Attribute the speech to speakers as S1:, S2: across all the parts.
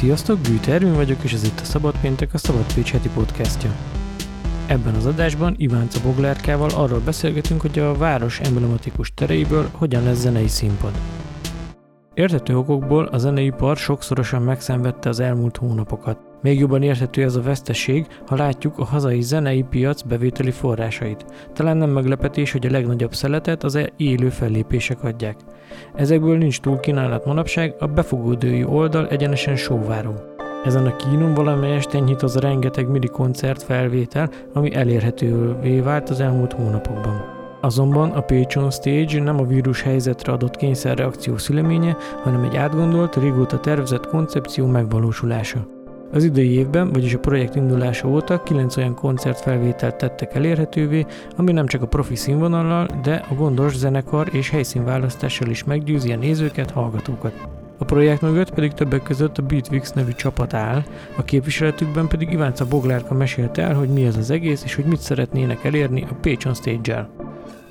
S1: Sziasztok, Bűte Ervin vagyok, és ez itt a Szabad Péntek, a Szabad Pécs heti podcastja. Ebben az adásban Ivánca Boglárkával arról beszélgetünk, hogy a város emblematikus tereiből hogyan lesz zenei színpad. Értető okokból a zeneipar sokszorosan megszenvedte az elmúlt hónapokat. Még jobban érthető ez a veszteség, ha látjuk a hazai zenei piac bevételi forrásait. Talán nem meglepetés, hogy a legnagyobb szeletet az élő fellépések adják. Ezekből nincs túl kínálat manapság, a befogódői oldal egyenesen sóváró. Ezen a kínon valamelyest enyhít az a rengeteg midi koncert felvétel, ami elérhetővé vált az elmúlt hónapokban. Azonban a Patreon Stage nem a vírus helyzetre adott kényszerreakció szüleménye, hanem egy átgondolt, régóta tervezett koncepció megvalósulása. Az idei évben, vagyis a projekt indulása óta 9 olyan koncertfelvételt tettek elérhetővé, ami nem csak a profi színvonallal, de a gondos zenekar és helyszínválasztással is meggyőzi a nézőket, hallgatókat. A projekt mögött pedig többek között a Beatwix nevű csapat áll, a képviseletükben pedig Ivánca Boglárka mesélte el, hogy mi ez az egész, és hogy mit szeretnének elérni a Patreon Stage-el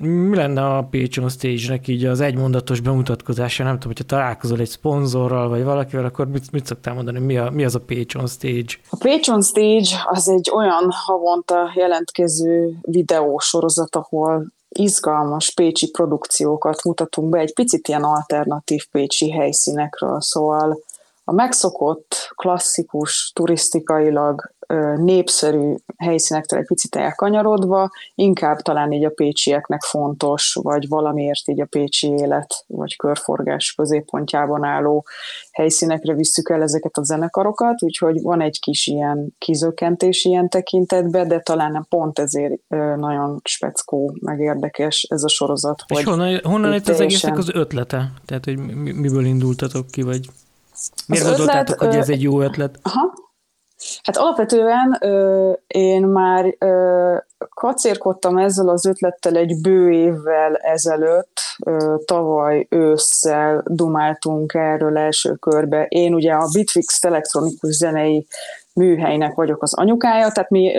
S1: mi lenne a Patreon Stage-nek így az egymondatos bemutatkozása? Nem tudom, hogyha találkozol egy szponzorral, vagy valakivel, akkor mit, mit szoktál mondani, mi, a, mi az a Patreon Stage?
S2: A Patreon Stage az egy olyan havonta jelentkező videósorozat, ahol izgalmas pécsi produkciókat mutatunk be, egy picit ilyen alternatív pécsi helyszínekről, szóval a megszokott, klasszikus, turisztikailag népszerű helyszínektől egy picit elkanyarodva, inkább talán így a pécsieknek fontos, vagy valamiért így a pécsi élet, vagy körforgás középpontjában álló helyszínekre visszük el ezeket a zenekarokat, úgyhogy van egy kis ilyen kizökkentés ilyen tekintetben, de talán pont ezért nagyon speckó, meg érdekes ez a sorozat.
S1: És honnan, honnan lett az egésznek az ötlete? Tehát, hogy miből indultatok ki, vagy miért gondoltátok, hogy ez egy jó ötlet?
S2: Aha. Hát alapvetően ö, én már ö, kacérkodtam ezzel az ötlettel egy bő évvel ezelőtt, ö, tavaly ősszel dumáltunk erről első körbe. Én ugye a Bitfix elektronikus zenei műhelynek vagyok az anyukája, tehát mi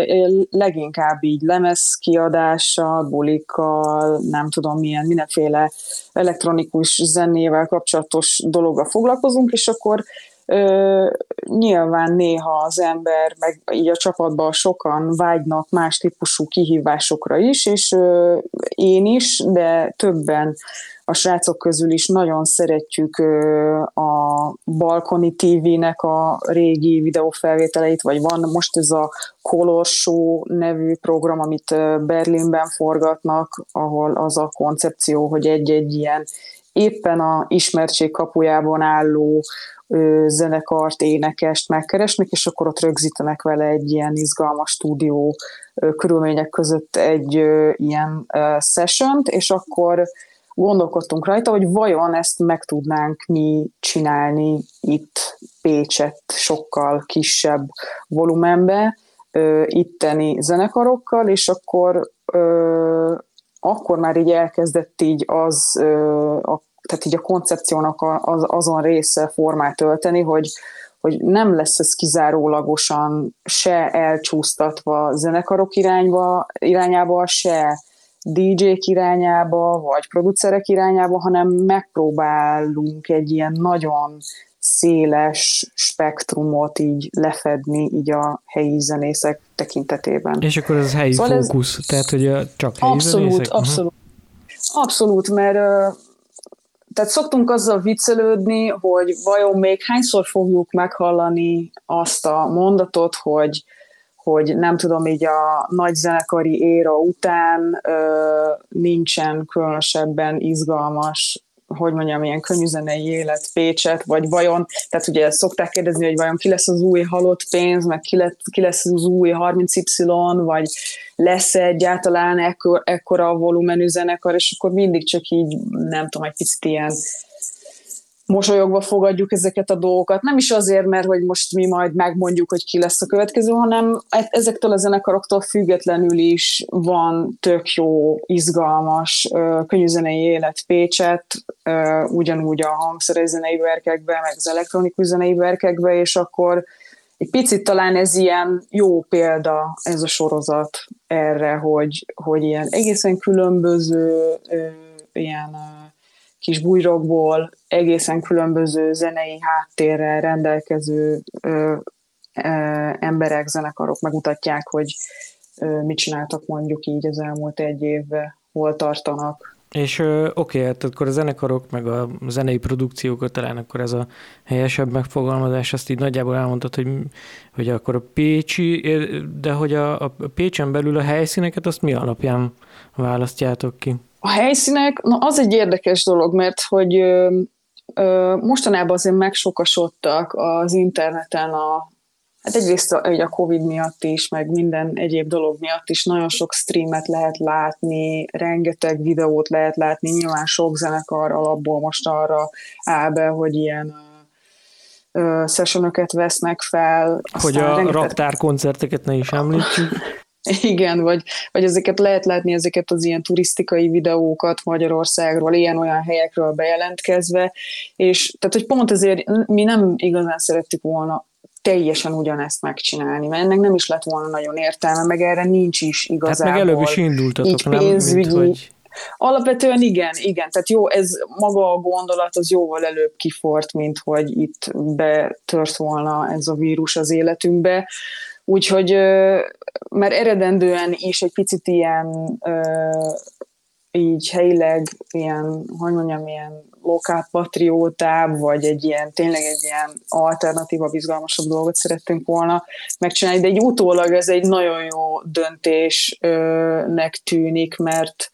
S2: leginkább így lemezkiadással, bulikkal, nem tudom milyen, mindenféle elektronikus zenével kapcsolatos dologgal foglalkozunk, és akkor Ö, nyilván néha az ember, meg így a csapatban sokan vágynak más típusú kihívásokra is, és ö, én is, de többen a srácok közül is nagyon szeretjük a Balkoni TV-nek a régi videófelvételeit, vagy van most ez a Color Show nevű program, amit Berlinben forgatnak, ahol az a koncepció, hogy egy-egy ilyen éppen a ismertség kapujában álló zenekart, énekest megkeresnek, és akkor ott rögzítenek vele egy ilyen izgalmas stúdió körülmények között egy ilyen session és akkor gondolkodtunk rajta, hogy vajon ezt meg tudnánk mi csinálni itt Pécset sokkal kisebb volumenbe, itteni zenekarokkal, és akkor akkor már így elkezdett így az a tehát így a koncepciónak az, azon része formát ölteni, hogy, hogy nem lesz ez kizárólagosan se elcsúsztatva zenekarok irányba, irányába, se DJ-k irányába, vagy producerek irányába, hanem megpróbálunk egy ilyen nagyon széles spektrumot így lefedni így a helyi zenészek tekintetében.
S1: És akkor ez helyi szóval fókusz, ez... tehát hogy csak helyi
S2: abszolút, zenészek? Abszolút, uh-huh. abszolút, mert tehát szoktunk azzal viccelődni, hogy vajon még hányszor fogjuk meghallani azt a mondatot, hogy, hogy nem tudom, így a nagy zenekari éra után ö, nincsen különösebben izgalmas hogy mondjam, ilyen könnyűzenei élet Pécset, vagy vajon, tehát ugye szokták kérdezni, hogy vajon ki lesz az új halott pénz, meg ki, lett, ki lesz az új 30Y, vagy lesz egyáltalán ekkor, ekkora volumenű zenekar, és akkor mindig csak így, nem tudom, egy picit ilyen mosolyogva fogadjuk ezeket a dolgokat. Nem is azért, mert hogy most mi majd megmondjuk, hogy ki lesz a következő, hanem e- ezektől a zenekaroktól függetlenül is van tök jó, izgalmas, könnyűzenei élet Pécset, ugyanúgy a hangszerezenei verkekbe, meg az elektronikus zenei verkekbe, és akkor egy picit talán ez ilyen jó példa, ez a sorozat erre, hogy, hogy ilyen egészen különböző ilyen kis bújrokból egészen különböző zenei háttérrel rendelkező ö, ö, emberek, zenekarok megmutatják, hogy ö, mit csináltak mondjuk így az elmúlt egy évben, hol tartanak.
S1: És oké, okay, hát akkor a zenekarok, meg a zenei produkciókat talán akkor ez a helyesebb megfogalmazás, azt így nagyjából elmondtad, hogy, hogy akkor a Pécsi, de hogy a, a Pécsen belül a helyszíneket azt mi alapján választjátok ki?
S2: A helyszínek, na az egy érdekes dolog, mert hogy ö, ö, mostanában azért megsokasodtak az interneten a, Hát egyrészt a, a Covid miatt is, meg minden egyéb dolog miatt is nagyon sok streamet lehet látni, rengeteg videót lehet látni, nyilván sok zenekar alapból most arra áll be, hogy ilyen sessionöket vesznek fel.
S1: Hogy a rengeteg... raktár koncerteket ne is említsük.
S2: Igen, vagy, vagy ezeket lehet látni, ezeket az ilyen turisztikai videókat Magyarországról, ilyen-olyan helyekről bejelentkezve, és tehát, hogy pont ezért mi nem igazán szerettük volna teljesen ugyanezt megcsinálni, mert ennek nem is lett volna nagyon értelme, meg erre nincs is igazából.
S1: Hát meg előbb is indultatok, nem? Pénzügyi, mint, hogy...
S2: Alapvetően igen, igen. Tehát jó, ez maga a gondolat az jóval előbb kifort, mint hogy itt betört volna ez a vírus az életünkbe. Úgyhogy, mert eredendően is egy picit ilyen így helyileg ilyen, hogy mondjam, ilyen lokálpatriótább, vagy egy ilyen, tényleg egy ilyen alternatíva, bizgalmasabb dolgot szerettünk volna megcsinálni, de egy utólag ez egy nagyon jó döntésnek tűnik, mert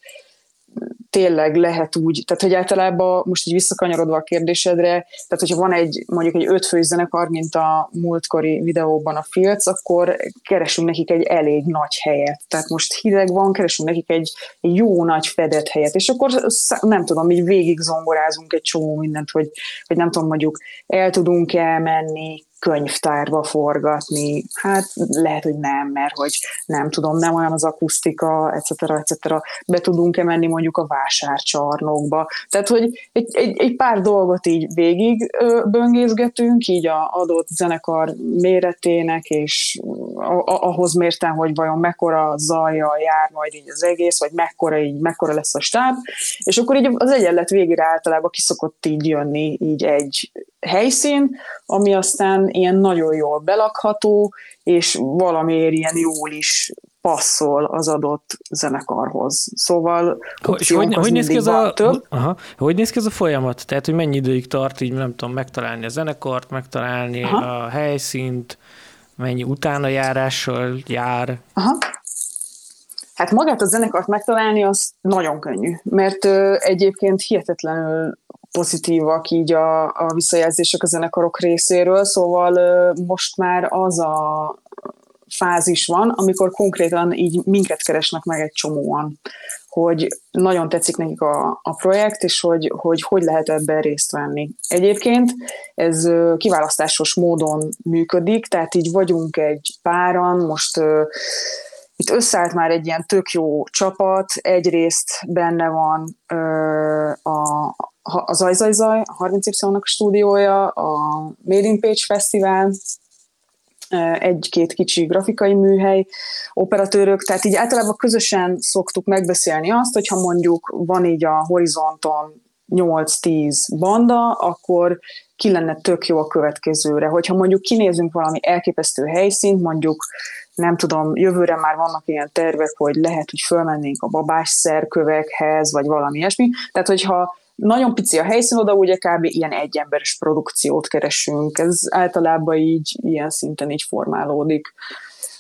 S2: tényleg lehet úgy, tehát hogy általában most így visszakanyarodva a kérdésedre, tehát hogyha van egy mondjuk egy ötfős zenekar, mint a múltkori videóban a Filc, akkor keresünk nekik egy elég nagy helyet. Tehát most hideg van, keresünk nekik egy, jó nagy fedett helyet, és akkor nem tudom, így végig zongorázunk egy csomó mindent, hogy, hogy nem tudom, mondjuk el tudunk-e menni könyvtárba forgatni, hát lehet, hogy nem, mert hogy nem tudom, nem olyan az akusztika, etc. etc. Be tudunk-e menni mondjuk a vásárcsarnokba. Tehát, hogy egy, egy, egy pár dolgot így végig böngészgetünk, így a adott zenekar méretének, és ahhoz mérten, hogy vajon mekkora zajjal jár majd így az egész, vagy mekkora, így, mekkora lesz a stáb, és akkor így az egyenlet végére általában kiszokott így jönni így egy helyszín, ami aztán ilyen nagyon jól belakható, és valamiért ilyen jól is passzol az adott zenekarhoz. Szóval
S1: és hogy, hogy, néz ki ez a, aha, hogy néz ki ez a folyamat? Tehát, hogy mennyi időig tart így, nem tudom, megtalálni a zenekart, megtalálni aha. a helyszínt, mennyi utána járással jár? Aha.
S2: Hát magát a zenekart megtalálni az nagyon könnyű, mert ö, egyébként hihetetlenül pozitívak így a, a visszajelzések a zenekarok részéről, szóval most már az a fázis van, amikor konkrétan így minket keresnek meg egy csomóan, hogy nagyon tetszik nekik a, a projekt, és hogy, hogy hogy lehet ebben részt venni. Egyébként ez kiválasztásos módon működik, tehát így vagyunk egy páran, most itt összeállt már egy ilyen tök jó csapat, egyrészt benne van ö, a, a Zaj Zaj Zaj, a 30 y a stúdiója, a Made in Page Fesztivál, egy-két kicsi grafikai műhely, operatőrök, tehát így általában közösen szoktuk megbeszélni azt, hogyha mondjuk van így a horizonton 8-10 banda, akkor ki lenne tök jó a következőre. Hogyha mondjuk kinézünk valami elképesztő helyszínt, mondjuk nem tudom, jövőre már vannak ilyen tervek, hogy lehet, hogy fölmennénk a babás szerkövekhez, vagy valami ilyesmi. Tehát, hogyha nagyon pici a helyszín, oda ugye kb. ilyen egyemberes produkciót keresünk. Ez általában így ilyen szinten így formálódik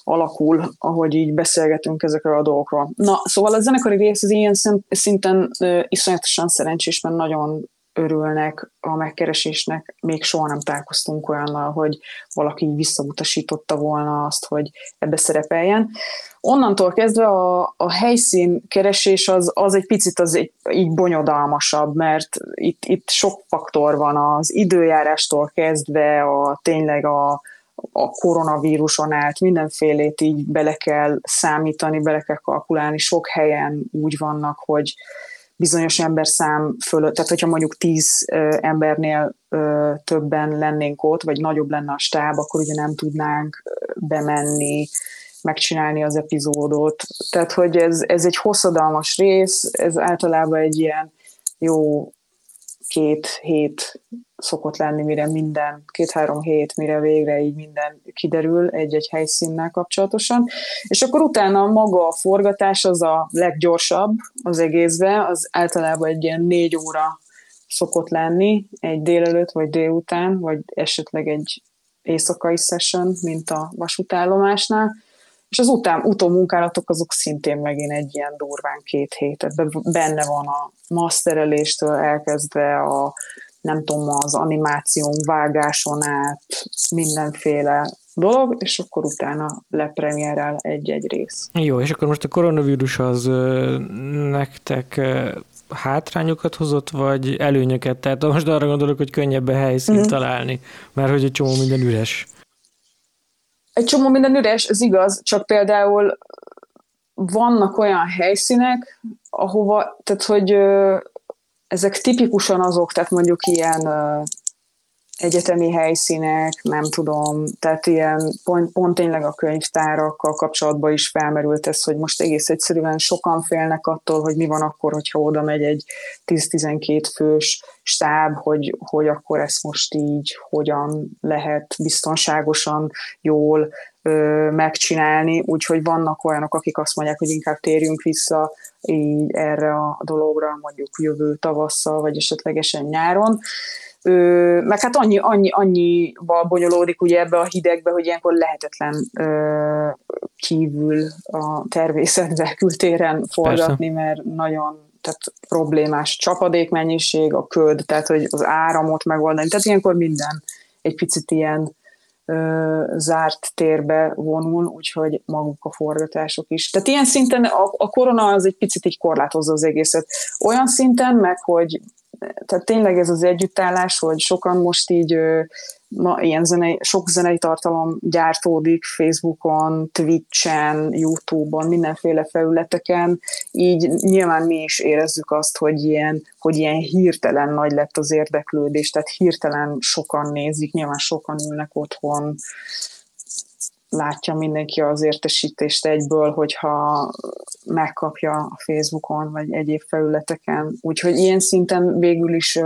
S2: alakul, ahogy így beszélgetünk ezekről a dolgokról. Na, szóval a zenekari rész az ilyen szinten iszonyatosan szerencsés, mert nagyon örülnek a megkeresésnek. Még soha nem találkoztunk olyannal, hogy valaki visszautasította volna azt, hogy ebbe szerepeljen. Onnantól kezdve a, a helyszín keresés az, az egy picit az egy, így bonyodalmasabb, mert itt, itt sok faktor van az időjárástól kezdve, a tényleg a, a koronavíruson át mindenfélét így bele kell számítani, bele kell kalkulálni. Sok helyen úgy vannak, hogy bizonyos szám fölött, tehát hogyha mondjuk tíz embernél többen lennénk ott, vagy nagyobb lenne a stáb, akkor ugye nem tudnánk bemenni, megcsinálni az epizódot. Tehát, hogy ez, ez egy hosszadalmas rész, ez általában egy ilyen jó két hét szokott lenni, mire minden, két-három hét, mire végre így minden kiderül egy-egy helyszínnel kapcsolatosan. És akkor utána maga a forgatás az a leggyorsabb az egészbe, az általában egy ilyen négy óra szokott lenni, egy délelőtt vagy délután, vagy esetleg egy éjszakai session, mint a vasútállomásnál, és az után, utómunkálatok azok szintén megint egy ilyen durván két hét. Ebben benne van a mastereléstől elkezdve a nem tudom, az animáción, vágáson át, mindenféle dolog, és akkor utána lepremierel egy-egy rész.
S1: Jó, és akkor most a koronavírus az nektek hátrányokat hozott, vagy előnyöket? Tehát most arra gondolok, hogy könnyebb a helyszínt mm-hmm. találni, mert hogy egy csomó minden üres.
S2: Egy csomó minden üres, ez igaz, csak például vannak olyan helyszínek, ahova, tehát hogy ezek tipikusan azok, tehát mondjuk ilyen egyetemi helyszínek, nem tudom, tehát ilyen pont, pont tényleg a könyvtárakkal kapcsolatban is felmerült ez, hogy most egész egyszerűen sokan félnek attól, hogy mi van akkor, hogyha oda megy egy 10-12 fős stáb, hogy, hogy akkor ezt most így hogyan lehet biztonságosan, jól ö, megcsinálni, úgyhogy vannak olyanok, akik azt mondják, hogy inkább térjünk vissza így erre a dologra, mondjuk jövő tavasszal, vagy esetlegesen nyáron. Ö, meg hát annyi, annyi, annyival bonyolódik ugye ebbe a hidegbe, hogy ilyenkor lehetetlen ö, kívül a természetbe kültéren forgatni, Persze. mert nagyon tehát problémás csapadékmennyiség, a köd, tehát hogy az áramot megoldani, tehát ilyenkor minden egy picit ilyen ö, zárt térbe vonul, úgyhogy maguk a forgatások is. Tehát ilyen szinten a, a korona az egy picit így korlátozza az egészet. Olyan szinten meg, hogy tehát tényleg ez az együttállás, hogy sokan most így ma ilyen zenei, sok zenei tartalom gyártódik Facebookon, Twitchen, Youtube-on, mindenféle felületeken, így nyilván mi is érezzük azt, hogy ilyen, hogy ilyen hirtelen nagy lett az érdeklődés, tehát hirtelen sokan nézik, nyilván sokan ülnek otthon, látja mindenki az értesítést egyből, hogyha megkapja a Facebookon, vagy egyéb felületeken. Úgyhogy ilyen szinten végül is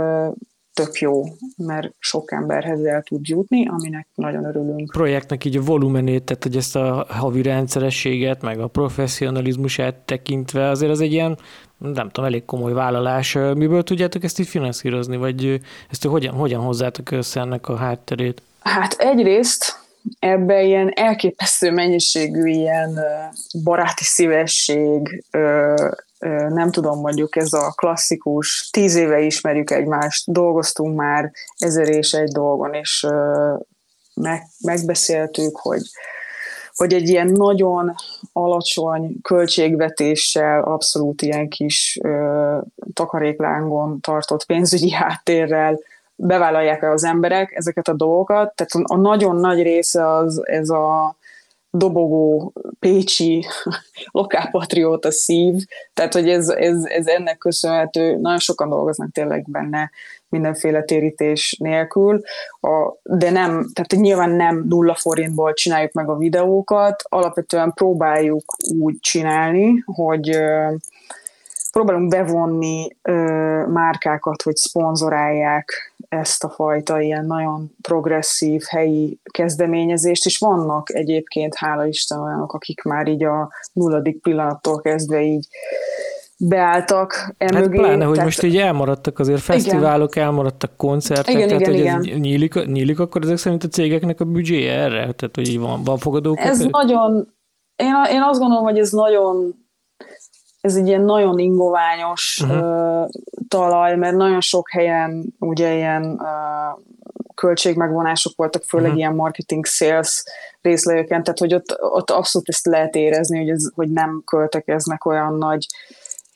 S2: tök jó, mert sok emberhez el tud jutni, aminek nagyon örülünk.
S1: A projektnek így a volumenét, tehát hogy ezt a havi rendszerességet, meg a professzionalizmusát tekintve azért az egy ilyen, nem tudom, elég komoly vállalás. Miből tudjátok ezt így finanszírozni, vagy ezt hogyan, hogyan hozzátok össze ennek a hátterét?
S2: Hát egyrészt ebbe ilyen elképesztő mennyiségű ilyen baráti szívesség, nem tudom, mondjuk ez a klasszikus, tíz éve ismerjük egymást, dolgoztunk már ezer és egy dolgon, és meg, megbeszéltük, hogy, hogy egy ilyen nagyon alacsony költségvetéssel, abszolút ilyen kis ö, takaréklángon tartott pénzügyi háttérrel bevállalják az emberek ezeket a dolgokat. Tehát a nagyon nagy része az ez a dobogó, pécsi, lokálpatrióta szív, tehát hogy ez, ez, ez ennek köszönhető, nagyon sokan dolgoznak tényleg benne mindenféle térítés nélkül, a, de nem, tehát nyilván nem nulla forintból csináljuk meg a videókat, alapvetően próbáljuk úgy csinálni, hogy próbálunk bevonni ö, márkákat, hogy szponzorálják ezt a fajta ilyen nagyon progresszív helyi kezdeményezést, és vannak egyébként, hála Isten, olyanok, akik már így a nulladik pillanattól kezdve így beálltak
S1: emögé. Hát pláne, hogy tehát... most így elmaradtak azért fesztiválok, igen. elmaradtak koncertek, igen, tehát igen, hogy igen. ez nyílik, nyílik akkor ezek szerint a cégeknek a büdzséje erre? Tehát, hogy így van, van fogadók?
S2: Ez nagyon, én, én azt gondolom, hogy ez nagyon ez egy ilyen nagyon ingoványos uh-huh. uh, talaj, mert nagyon sok helyen ugye ilyen uh, költségmegvonások voltak, főleg uh-huh. ilyen marketing sales részlegeken, tehát hogy ott, ott abszolút ezt lehet érezni, hogy, ez, hogy nem költekeznek olyan nagy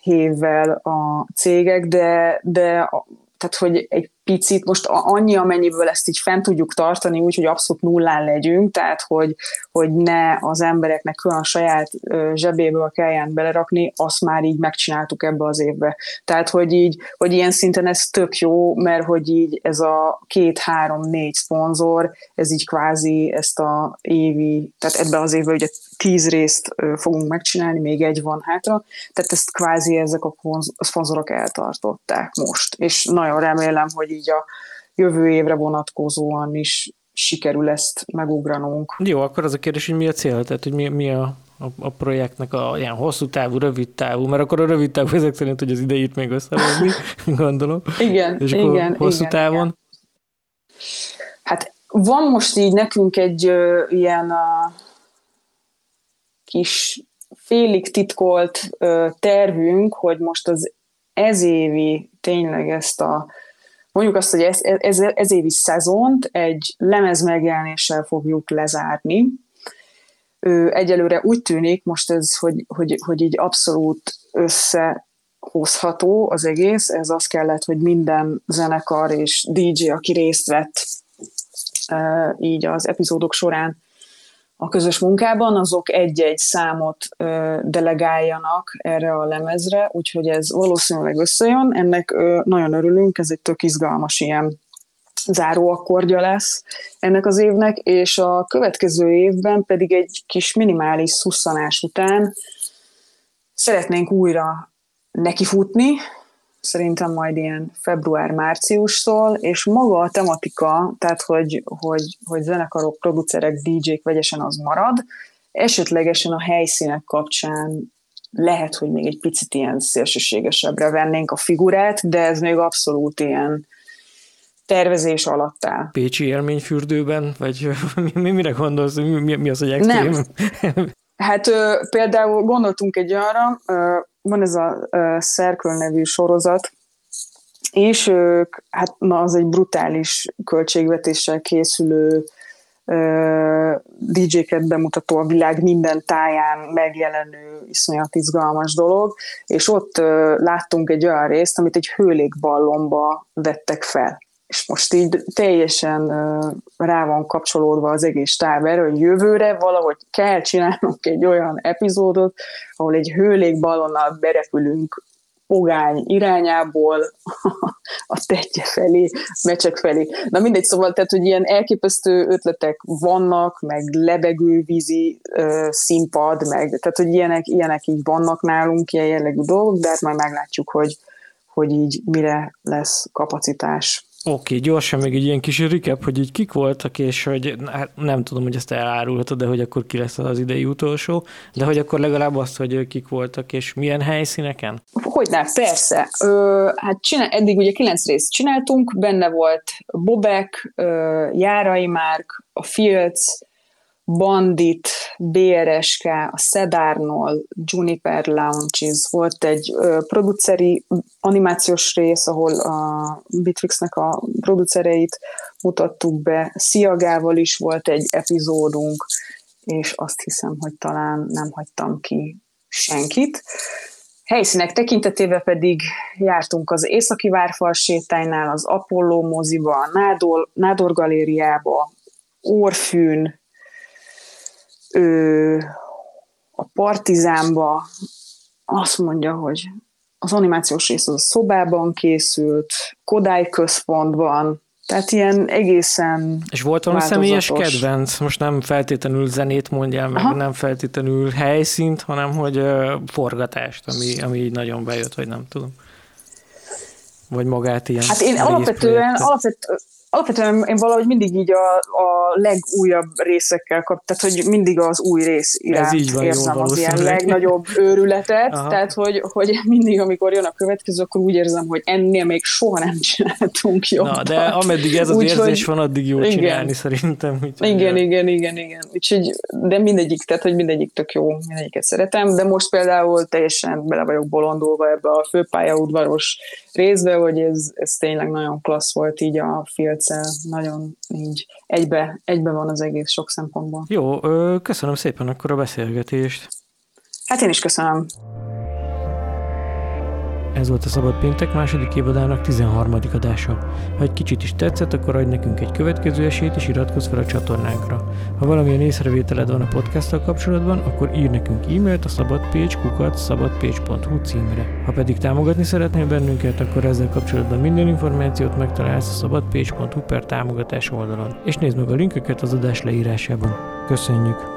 S2: hévvel a cégek, de, de tehát hogy egy picit, most annyi, amennyiből ezt így fent tudjuk tartani, úgy, hogy abszolút nullán legyünk, tehát hogy, hogy ne az embereknek külön a saját zsebéből kelljen belerakni, azt már így megcsináltuk ebbe az évbe. Tehát, hogy így, hogy ilyen szinten ez tök jó, mert hogy így ez a két, három, négy szponzor, ez így kvázi ezt a évi, tehát ebben az évben ugye tíz részt fogunk megcsinálni, még egy van hátra, tehát ezt kvázi ezek a szponzorok eltartották most, és nagyon remélem, hogy így a jövő évre vonatkozóan is sikerül ezt megugranunk.
S1: Jó, akkor az a kérdés, hogy mi a cél, tehát hogy mi, mi a, a, a projektnek a ilyen hosszú távú, rövid távú, mert akkor a rövid távú ezek szerint, hogy az idejét még összehozni, gondolom.
S2: Igen,
S1: És
S2: akkor igen,
S1: hosszú
S2: igen,
S1: távon? Igen.
S2: Hát van most így nekünk egy ö, ilyen a, kis félig titkolt ö, tervünk, hogy most az ezévi tényleg ezt a mondjuk azt, hogy ez, ez, ez évi szezont egy lemez megjelenéssel fogjuk lezárni. Egyelőre úgy tűnik most ez, hogy, hogy, hogy így abszolút összehozható az egész. Ez az kellett, hogy minden zenekar és DJ, aki részt vett így az epizódok során a közös munkában, azok egy-egy számot ö, delegáljanak erre a lemezre, úgyhogy ez valószínűleg összejön. Ennek ö, nagyon örülünk, ez egy tök izgalmas ilyen záróakkordja lesz ennek az évnek, és a következő évben pedig egy kis minimális szusszanás után szeretnénk újra nekifutni, szerintem majd ilyen február-márciustól, és maga a tematika, tehát hogy, hogy, hogy zenekarok, producerek, DJ-k vegyesen az marad, esetlegesen a helyszínek kapcsán lehet, hogy még egy picit ilyen szélsőségesebbre vennénk a figurát, de ez még abszolút ilyen tervezés alatt áll.
S1: Pécsi élményfürdőben, vagy mi, mire gondolsz, mi, mi az, hogy extrém?
S2: Nem. Hát ö, például gondoltunk egy arra, ö, van ez a Szerköl nevű sorozat, és ők, hát na, az egy brutális költségvetéssel készülő DJ-ket bemutató a világ minden táján megjelenő iszonyat izgalmas dolog, és ott láttunk egy olyan részt, amit egy hőlékballomba vettek fel és most így teljesen rá van kapcsolódva az egész táv hogy jövőre valahogy kell csinálnunk egy olyan epizódot, ahol egy hőlékballonnal berepülünk pogány irányából a tetje felé, mecsek felé. Na mindegy, szóval, tehát, hogy ilyen elképesztő ötletek vannak, meg lebegővízi uh, színpad, meg, tehát, hogy ilyenek, ilyenek így vannak nálunk, ilyen jellegű dolgok, de hát majd meglátjuk, hogy, hogy így mire lesz kapacitás.
S1: Oké, gyorsan még egy ilyen kis recap, hogy így kik voltak, és hogy hát nem tudom, hogy ezt elárulhatod, de hogy akkor ki lesz az idei utolsó, de hogy akkor legalább azt, hogy kik voltak, és milyen helyszíneken?
S2: Hogyne, persze. Ö, hát csinál, eddig ugye kilenc részt csináltunk, benne volt Bobek, Járai Márk, a Fields, Bandit, BRSK, a Sedárnol, Juniper Lounges, volt egy ö, produceri animációs rész, ahol a Bitrixnek a producereit mutattuk be, Sziagával is volt egy epizódunk, és azt hiszem, hogy talán nem hagytam ki senkit. Helyszínek tekintetében pedig jártunk az Északi Várfal sétánynál, az Apollo moziba, a Nádor, Nádor galériába, Orfűn, ő a Partizánba azt mondja, hogy az animációs rész az a szobában készült, Kodály központban, tehát ilyen egészen
S1: És volt valami személyes kedvenc? Most nem feltétlenül zenét mondjál, meg Aha. nem feltétlenül helyszínt, hanem hogy uh, forgatást, ami, ami így nagyon bejött, vagy nem tudom. Vagy magát ilyen.
S2: Hát én alapvetően, alapvetően alapvetően én valahogy mindig így a, a legújabb részekkel kap, tehát hogy mindig az új rész iránt Ez így van, érzem az ilyen legnagyobb őrületet, Aha. tehát hogy, hogy mindig, amikor jön a következő, akkor úgy érzem, hogy ennél még soha nem csináltunk jobban.
S1: Na, de ameddig ez az úgy, érzés hogy, van, addig jó igen, csinálni szerintem.
S2: Úgy, igen, igen, igen, igen. Úgyhogy, de mindegyik, tehát hogy mindegyik tök jó, mindegyiket szeretem, de most például teljesen bele vagyok bolondulva ebbe a főpályaudvaros részbe, hogy ez, ez tényleg nagyon klassz volt így a filccel, nagyon így egybe, egybe van az egész sok szempontból.
S1: Jó, köszönöm szépen akkor a beszélgetést.
S2: Hát én is köszönöm.
S1: Ez volt a Szabad Péntek második évadának 13. adása. Ha egy kicsit is tetszett, akkor adj nekünk egy következő esélyt és iratkozz fel a csatornánkra. Ha valamilyen észrevételed van a podcasttal kapcsolatban, akkor ír nekünk e-mailt a szabadpage kukat szabadpage.hu címre. Ha pedig támogatni szeretnél bennünket, akkor ezzel kapcsolatban minden információt megtalálsz a szabadpage.hu per támogatás oldalon. És nézd meg a linkeket az adás leírásában. Köszönjük!